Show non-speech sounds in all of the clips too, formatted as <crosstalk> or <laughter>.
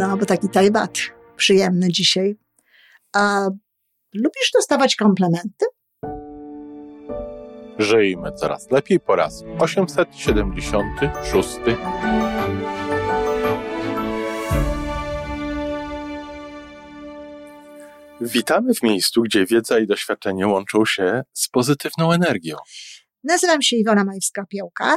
No, bo taki tajbat przyjemny dzisiaj. A lubisz dostawać komplementy? Żyjmy coraz lepiej po raz 876. Witamy w miejscu, gdzie wiedza i doświadczenie łączą się z pozytywną energią. Nazywam się Iwona Majwska-Piołka.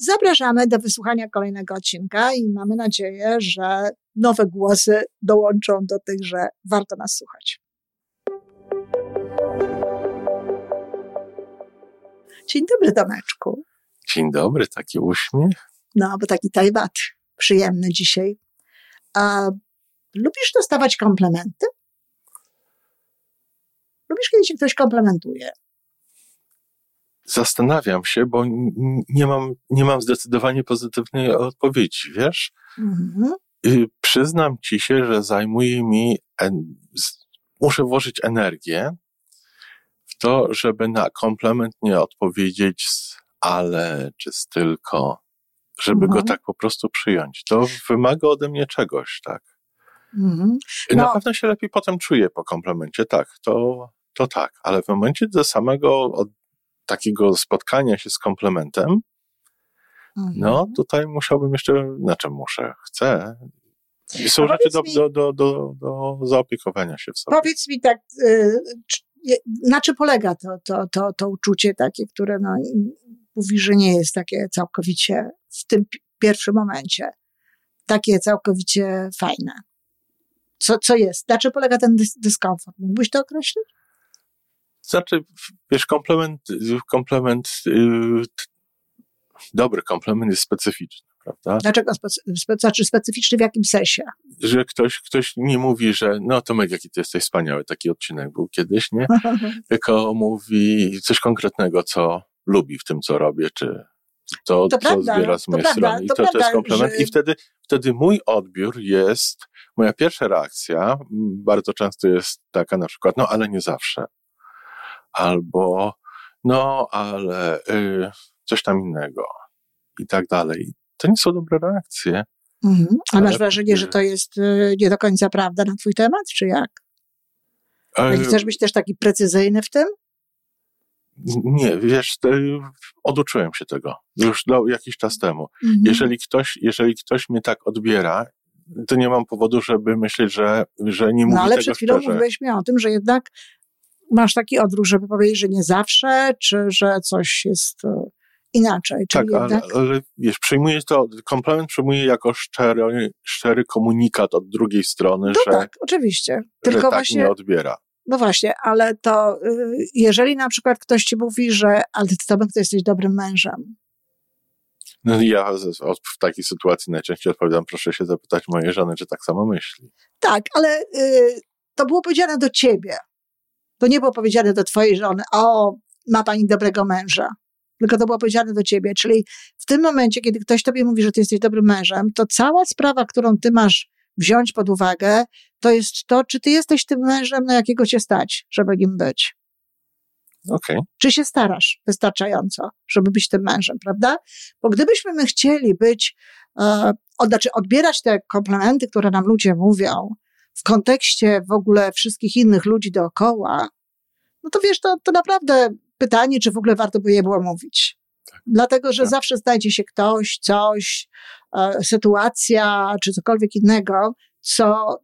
Zapraszamy do wysłuchania kolejnego odcinka i mamy nadzieję, że nowe głosy dołączą do tych, że warto nas słuchać. Dzień dobry, Tomeczku. Dzień dobry, taki uśmiech. No, bo taki tajbat przyjemny dzisiaj. A lubisz dostawać komplementy? Lubisz, kiedy cię ktoś komplementuje? Zastanawiam się, bo nie mam, nie mam zdecydowanie pozytywnej odpowiedzi, wiesz? Mhm. Y, przyznam ci się, że zajmuje mi, muszę włożyć energię w to, żeby na komplement nie odpowiedzieć z ale czy z tylko, żeby mhm. go tak po prostu przyjąć. To wymaga ode mnie czegoś, tak. Mhm. No. Na pewno się lepiej potem czuję po komplemencie, tak, to, to tak, ale w momencie do samego od takiego spotkania się z komplementem, mhm. no tutaj musiałbym jeszcze, znaczy muszę, chcę. I są rzeczy do, mi, do, do, do, do zaopiekowania się w sobie. Powiedz mi tak, y, na czym polega to, to, to, to uczucie takie, które no, mówi, że nie jest takie całkowicie w tym pierwszym momencie takie całkowicie fajne. Co, co jest? Na czym polega ten dys dyskomfort? Mógłbyś to określić? Znaczy, wiesz, komplement, komplement, yy, dobry komplement jest specyficzny, prawda? Dlaczego specy, znaczy specyficzny w jakim sensie? Że ktoś, ktoś nie mówi, że no Tomek, jaki ty jesteś wspaniały, taki odcinek był kiedyś, nie? <laughs> Tylko mówi coś konkretnego, co lubi w tym, co robię, czy to, to co prawda, zbiera z mojej to strony. I to, to, to jest komplement. Że... I wtedy, wtedy mój odbiór jest, moja pierwsza reakcja bardzo często jest taka na przykład, no ale nie zawsze. Albo, no ale y, coś tam innego. I tak dalej. To nie są dobre reakcje. Mhm. A masz wrażenie, że to jest y, nie do końca prawda na twój temat, czy jak? E... Chcesz być też taki precyzyjny w tym? Nie, wiesz, oduczyłem się tego już do, jakiś czas temu. Mhm. Jeżeli, ktoś, jeżeli ktoś mnie tak odbiera, to nie mam powodu, żeby myśleć, że, że nie mówi No ale tego przed chwilą szczerze. mówiłeś mi o tym, że jednak masz taki odruch, żeby powiedzieć, że nie zawsze, czy że coś jest e, inaczej. tak, jednak... ale, ale wiesz, przyjmuję to, komplement przyjmuję jako szczery, szczery komunikat od drugiej strony, no że, tak, oczywiście. Tylko tak właśnie, mnie odbiera. No właśnie, ale to y, jeżeli na przykład ktoś ci mówi, że ale ty to jesteś dobrym mężem. No ja w takiej sytuacji najczęściej odpowiadam, proszę się zapytać mojej żony, czy tak samo myśli. Tak, ale y, to było powiedziane do ciebie. To nie było powiedziane do twojej żony, o, ma pani dobrego męża. Tylko to było powiedziane do ciebie. Czyli w tym momencie, kiedy ktoś tobie mówi, że ty jesteś dobrym mężem, to cała sprawa, którą ty masz wziąć pod uwagę, to jest to, czy ty jesteś tym mężem, na jakiego cię stać, żeby nim być. Okay. Czy się starasz wystarczająco, żeby być tym mężem, prawda? Bo gdybyśmy my chcieli być, e, od, znaczy odbierać te komplementy, które nam ludzie mówią, w kontekście w ogóle wszystkich innych ludzi dookoła, no to wiesz, to, to naprawdę pytanie, czy w ogóle warto by je było mówić. Tak. Dlatego, że tak. zawsze znajdzie się ktoś, coś, e, sytuacja, czy cokolwiek innego, co,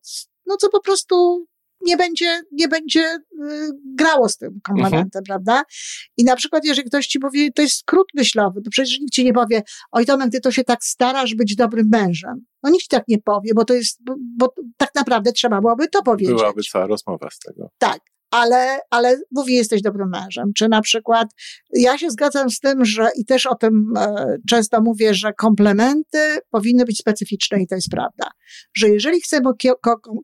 no co po prostu nie będzie, nie będzie y, grało z tym komplementem, mhm. prawda? I na przykład, jeżeli ktoś ci powie, to jest skrót myślowy, to przecież nikt ci nie powie, oj Tomek, ty to się tak starasz być dobrym mężem. No nikt ci tak nie powie, bo to jest, bo, bo tak naprawdę trzeba byłoby to powiedzieć. Byłaby cała rozmowa z tego. Tak. Ale, ale mówi, jesteś dobrym mężem. Czy na przykład, ja się zgadzam z tym, że i też o tym e, często mówię, że komplementy powinny być specyficzne i to jest prawda. Że jeżeli chcemy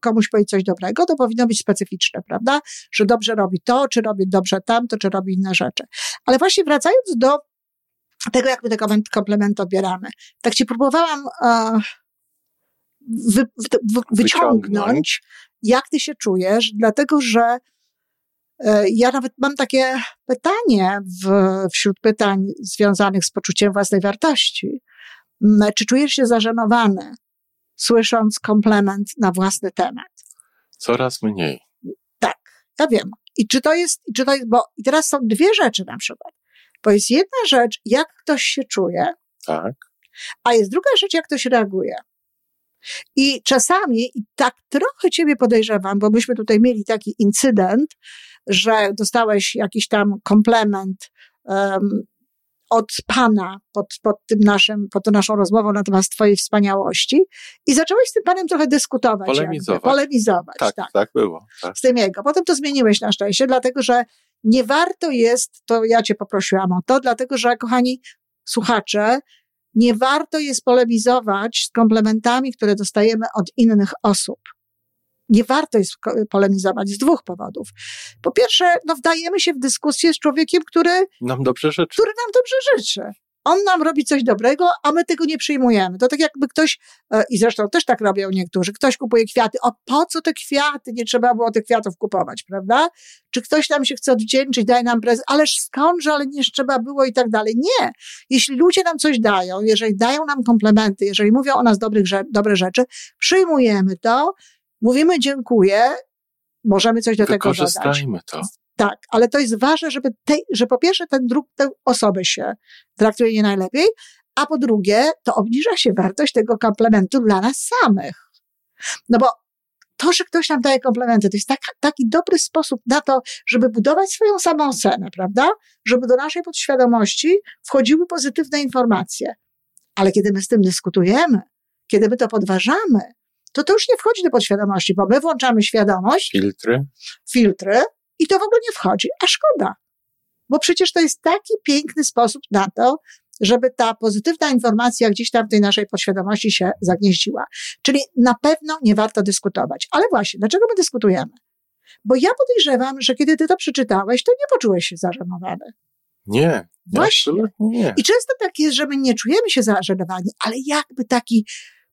komuś powiedzieć coś dobrego, to powinno być specyficzne, prawda? Że dobrze robi to, czy robi dobrze tamto, czy robi inne rzeczy. Ale właśnie wracając do tego, jak my te komplementy odbieramy. Tak ci próbowałam uh, wy, wy, wyciągnąć, jak ty się czujesz, dlatego że e, ja nawet mam takie pytanie w, wśród pytań związanych z poczuciem własnej wartości. Mm, czy czujesz się zażenowany, słysząc komplement na własny temat? Coraz mniej. Tak, ja wiem. I czy to jest, czy to jest, bo i teraz są dwie rzeczy na przykład. Bo jest jedna rzecz, jak ktoś się czuje. Tak. A jest druga rzecz, jak ktoś reaguje. I czasami, i tak trochę ciebie podejrzewam, bo myśmy tutaj mieli taki incydent, że dostałeś jakiś tam komplement um, od pana pod, pod tym naszym, pod tą naszą rozmową na temat twojej wspaniałości i zacząłeś z tym panem trochę dyskutować. Polemizować. Jakby, polemizować, tak. Tak, tak było. Tak. Z tym jego. Potem to zmieniłeś na szczęście, dlatego że nie warto jest, to ja cię poprosiłam o to, dlatego że, kochani słuchacze, nie warto jest polemizować z komplementami, które dostajemy od innych osób. Nie warto jest polemizować z dwóch powodów. Po pierwsze, no wdajemy się w dyskusję z człowiekiem, który nam dobrze życzy. Który nam dobrze życzy on nam robi coś dobrego, a my tego nie przyjmujemy. To tak jakby ktoś, e, i zresztą też tak robią niektórzy, ktoś kupuje kwiaty. O, po co te kwiaty? Nie trzeba było tych kwiatów kupować, prawda? Czy ktoś nam się chce odwdzięczyć, daj nam prezent, ależ skądże, ale nie trzeba było i tak dalej. Nie. Jeśli ludzie nam coś dają, jeżeli dają nam komplementy, jeżeli mówią o nas dobrych, dobre rzeczy, przyjmujemy to, mówimy dziękuję, możemy coś do tego dodać. Wykorzystajmy to. Tak, ale to jest ważne, żeby tej, że po pierwsze ten drug, tę osobę się traktuje nie najlepiej, a po drugie to obniża się wartość tego komplementu dla nas samych. No bo to, że ktoś nam daje komplementy, to jest tak, taki dobry sposób na to, żeby budować swoją samoocenę, prawda? Żeby do naszej podświadomości wchodziły pozytywne informacje. Ale kiedy my z tym dyskutujemy, kiedy my to podważamy, to to już nie wchodzi do podświadomości, bo my włączamy świadomość. Filtry. Filtry i to w ogóle nie wchodzi, a szkoda. Bo przecież to jest taki piękny sposób na to, żeby ta pozytywna informacja gdzieś tam w tej naszej podświadomości się zagnieździła. Czyli na pewno nie warto dyskutować. Ale właśnie, dlaczego my dyskutujemy? Bo ja podejrzewam, że kiedy ty to przeczytałeś, to nie poczułeś się zażenowany. Nie, Właśnie. nie. I często tak jest, że my nie czujemy się zażenowani, ale jakby taki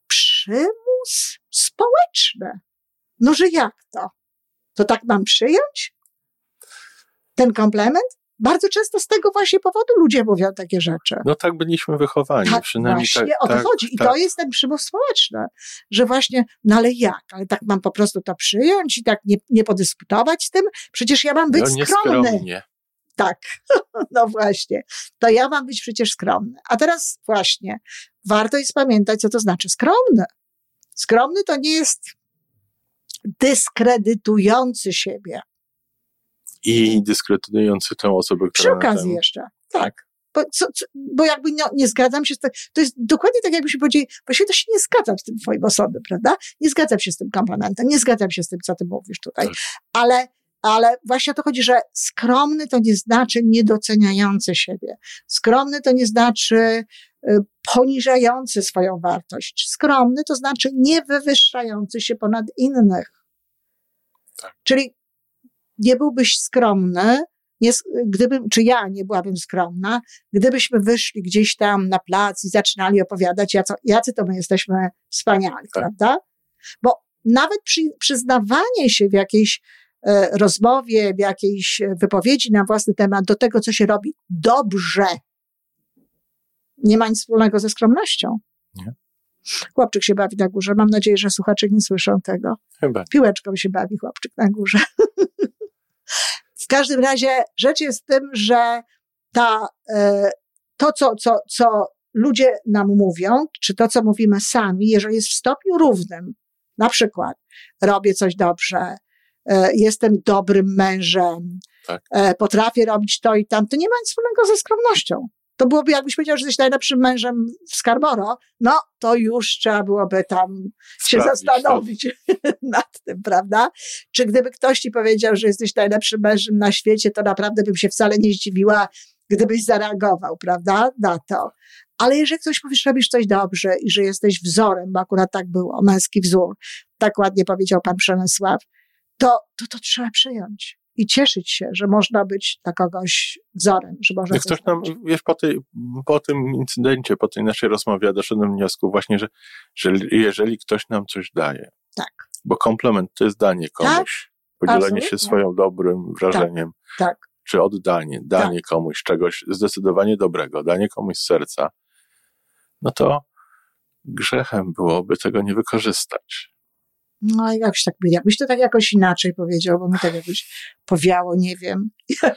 przymus społeczny. No, że jak to? To tak mam przyjąć? ten komplement? Bardzo często z tego właśnie powodu ludzie mówią takie rzeczy. No tak byliśmy wychowani. Tak, przynajmniej właśnie tak, o to tak, chodzi. I tak. to jest ten przymus społeczny, że właśnie, no ale jak? Ale tak mam po prostu to przyjąć i tak nie, nie podyskutować z tym? Przecież ja mam być no, skromny. Tak, <laughs> no właśnie. To ja mam być przecież skromny. A teraz właśnie, warto jest pamiętać, co to znaczy skromny. Skromny to nie jest dyskredytujący siebie i dyskredytujący tę osobę, która. Przy okazji jeszcze. Tak. Bo, co, co, bo jakby no, nie zgadzam się z tym, to jest dokładnie tak, jakbyśmy powiedzieli, właściwie to się nie zgadzam z tym twoim osobem, prawda? Nie zgadzam się z tym komplementem, nie zgadzam się z tym, co ty mówisz tutaj. Tak. Ale, ale właśnie o to chodzi, że skromny to nie znaczy niedoceniający siebie. Skromny to nie znaczy poniżający swoją wartość. Skromny to znaczy nie wywyższający się ponad innych. Tak. Czyli nie byłbyś skromny, nie, gdybym, czy ja nie byłabym skromna, gdybyśmy wyszli gdzieś tam na plac i zaczynali opowiadać, jacy, jacy to my jesteśmy wspaniali, tak. prawda? Bo nawet przy, przyznawanie się w jakiejś e, rozmowie, w jakiejś wypowiedzi na własny temat do tego, co się robi dobrze, nie ma nic wspólnego ze skromnością. Nie. Chłopczyk się bawi na górze. Mam nadzieję, że słuchacze nie słyszą tego. Chyba. Piłeczką się bawi chłopczyk na górze. <laughs> W każdym razie rzecz jest w tym, że ta, e, to, co, co, co ludzie nam mówią, czy to, co mówimy sami, jeżeli jest w stopniu równym, na przykład robię coś dobrze, e, jestem dobrym mężem, tak. E, potrafię robić to i tam, to nie ma nic wspólnego ze skromnością. To byłoby, jakbyś powiedział, że jesteś najlepszym mężem w Scarborough, no to już trzeba byłoby tam się zastanowić <laughs> nad tym, prawda? Czy gdyby ktoś ci powiedział, że jesteś najlepszym mężem na świecie, to naprawdę bym się wcale nie zdziwiła, gdybyś zareagował, prawda, na to. Ale jeżeli ktoś powie, że robisz coś dobrze i że jesteś wzorem, bo akurat tak było, męski wzór, tak ładnie powiedział pan Przemysław, to to, to trzeba przyjąć i cieszyć się, że można być kogoś wzorem, że można Jak ktoś nam, wiesz, po, tej, po tym incydencie, po tej naszej rozmowie, ja doszedłem do wniosku właśnie, że, że jeżeli ktoś nam coś daje, tak. bo komplement to jest danie komuś, tak? podzielenie Absolutnie. się swoim dobrym wrażeniem, tak. tak. czy oddanie, danie tak. komuś czegoś zdecydowanie dobrego, danie komuś serca, no to grzechem byłoby tego nie wykorzystać. No jakoś tak, jakbyś to tak jakoś inaczej powiedział, bo mi tak jakoś powiało, nie wiem. <laughs>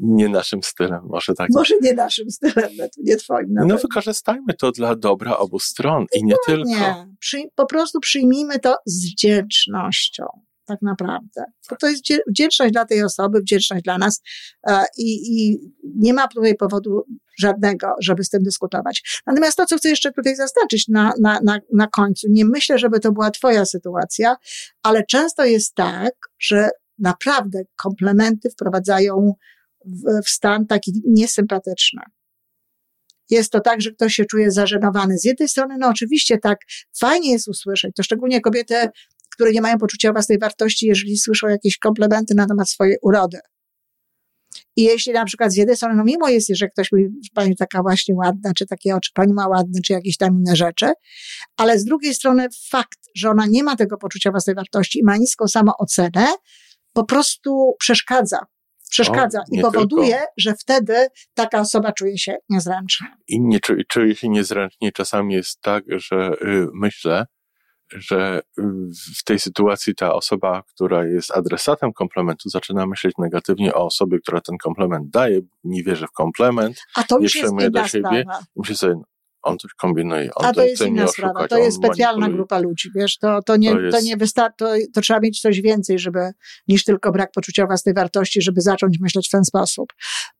Nie naszym stylem, może tak. Może nie naszym stylem, nie twoim. No pewno. wykorzystajmy to dla dobra obu stron i nie tylko. Nie, Przy, po prostu przyjmijmy to z wdzięcznością tak naprawdę. Bo to jest wdzięczność dla tej osoby, wdzięczność dla nas e, i, i nie ma tutaj powodu żadnego, żeby z tym dyskutować. Natomiast to, co chcę jeszcze tutaj zaznaczyć na, na, na, na końcu, nie myślę, żeby to była Twoja sytuacja, ale często jest tak, że naprawdę komplementy wprowadzają w, w stan taki niesympatyczny. Jest to tak, że ktoś się czuje zażenowany. Z jednej strony, no oczywiście tak, fajnie jest usłyszeć, to szczególnie kobiety które nie mają poczucia własnej wartości, jeżeli słyszą jakieś komplementy na temat swojej urody. I jeśli na przykład z jednej strony, no mimo jest, że ktoś mówi, pani taka właśnie ładna, czy takie oczy, pani ma ładne, czy jakieś tam inne rzeczy, ale z drugiej strony fakt, że ona nie ma tego poczucia własnej wartości i ma niską samoocenę, po prostu przeszkadza. Przeszkadza o, i powoduje, tylko. że wtedy taka osoba czuje się niezręczna. I nie czuje, czuje się niezręcznie. Czasami jest tak, że y, myślę, że w tej sytuacji ta osoba, która jest adresatem komplementu, zaczyna myśleć negatywnie o osobie, która ten komplement daje, nie wierzy w komplement, A to już nie jest do siebie. Myśli sobie, on coś kombinuje, on A to jest inna sprawa. To jest specjalna grupa ludzi, wiesz, to, to nie, to, jest... to nie wystarczy, to, to, trzeba mieć coś więcej, żeby, niż tylko brak poczucia własnej wartości, żeby zacząć myśleć w ten sposób.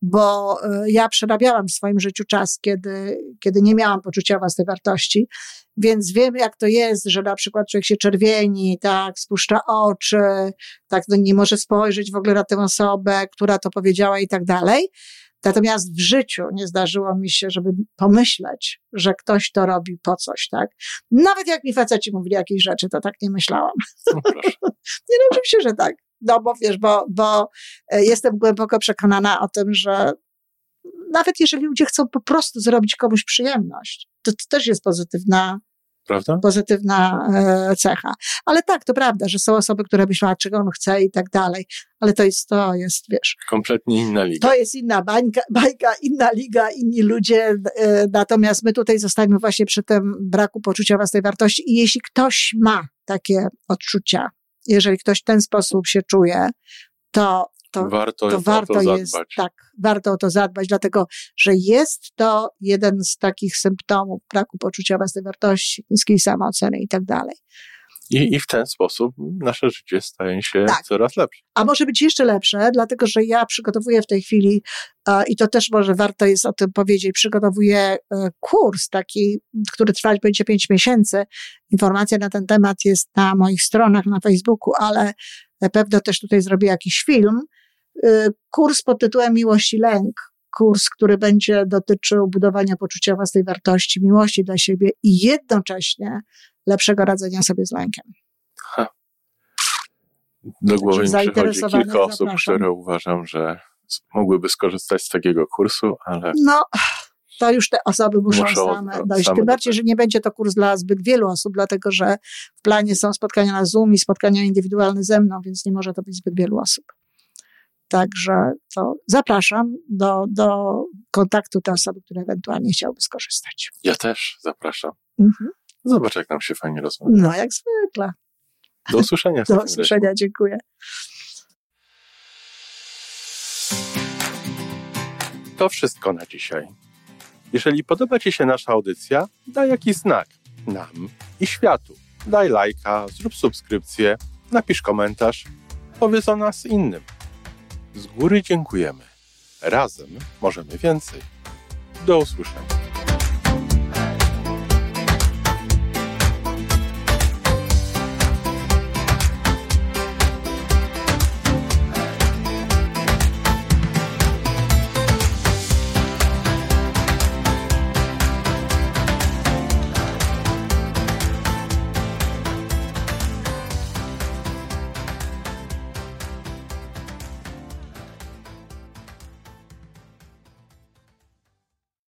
Bo y, ja przerabiałam w swoim życiu czas, kiedy, kiedy nie miałam poczucia własnej wartości, więc wiem, jak to jest, że na przykład człowiek się czerwieni, tak, spuszcza oczy, tak, no nie może spojrzeć w ogóle na tę osobę, która to powiedziała i tak dalej. Natomiast w życiu nie zdarzyło mi się, żeby pomyśleć, że ktoś to robi po coś, tak? Nawet jak mi faceci mówili jakieś rzeczy, to tak nie myślałam. No <laughs> nie no, oczywiście, że tak. No bo wiesz, bo, bo e, jestem głęboko przekonana o tym, że nawet jeżeli ludzie chcą po prostu zrobić komuś przyjemność, to, to też jest pozytywna Prawda? Pozytywna e, cecha. Ale tak, to prawda, że są osoby, które myślą, czego on chce i tak dalej. Ale to jest, to jest, wiesz. Kompletnie inna liga. To jest inna bańka, bajka, inna liga, inni ludzie. E, natomiast my tutaj zostajemy właśnie przy tym braku poczucia własnej wartości. I jeśli ktoś ma takie odczucia, jeżeli ktoś w ten sposób się czuje, to to warto, to warto to jest, tak, warto o to zadbać, dlatego, że jest to jeden z takich symptomów braku poczucia własnej wartości, niskiej samooceny i tak dalej. I, I w ten sposób nasze życie staje się tak. coraz lepsze. A może być jeszcze lepsze, dlatego że ja przygotowuję w tej chwili, i to też może warto jest o tym powiedzieć, przygotowuję e, kurs taki, który trwać będzie pięć miesięcy. Informacja na ten temat jest na moich stronach na Facebooku, ale na pewno też tutaj zrobię jakiś film, kurs pod tytułem Miłość i Lęk. Kurs, który będzie dotyczył budowania poczucia własnej wartości, miłości dla siebie i jednocześnie lepszego radzenia sobie z lękiem. Ha. Do głowy mi przychodzi kilka osób, zapraszam. które uważam, że mogłyby skorzystać z takiego kursu, ale. No, to już te osoby muszą, muszą same dojść. Tym bardziej, że nie będzie to kurs dla zbyt wielu osób, dlatego że w planie są spotkania na Zoom i spotkania indywidualne ze mną, więc nie może to być zbyt wielu osób. Także to zapraszam do, do kontaktu te osoby, które ewentualnie chciałyby skorzystać. Ja też zapraszam. Mhm. Zobacz, jak nam się fajnie rozmawia. No, jak zwykle. Do usłyszenia. Do usłyszenia, dziękuję. To wszystko na dzisiaj. Jeżeli podoba Ci się nasza audycja, daj jakiś znak nam i światu. Daj lajka, zrób subskrypcję, napisz komentarz, powiedz o nas innym. Z góry dziękujemy. Razem możemy więcej. Do usłyszenia.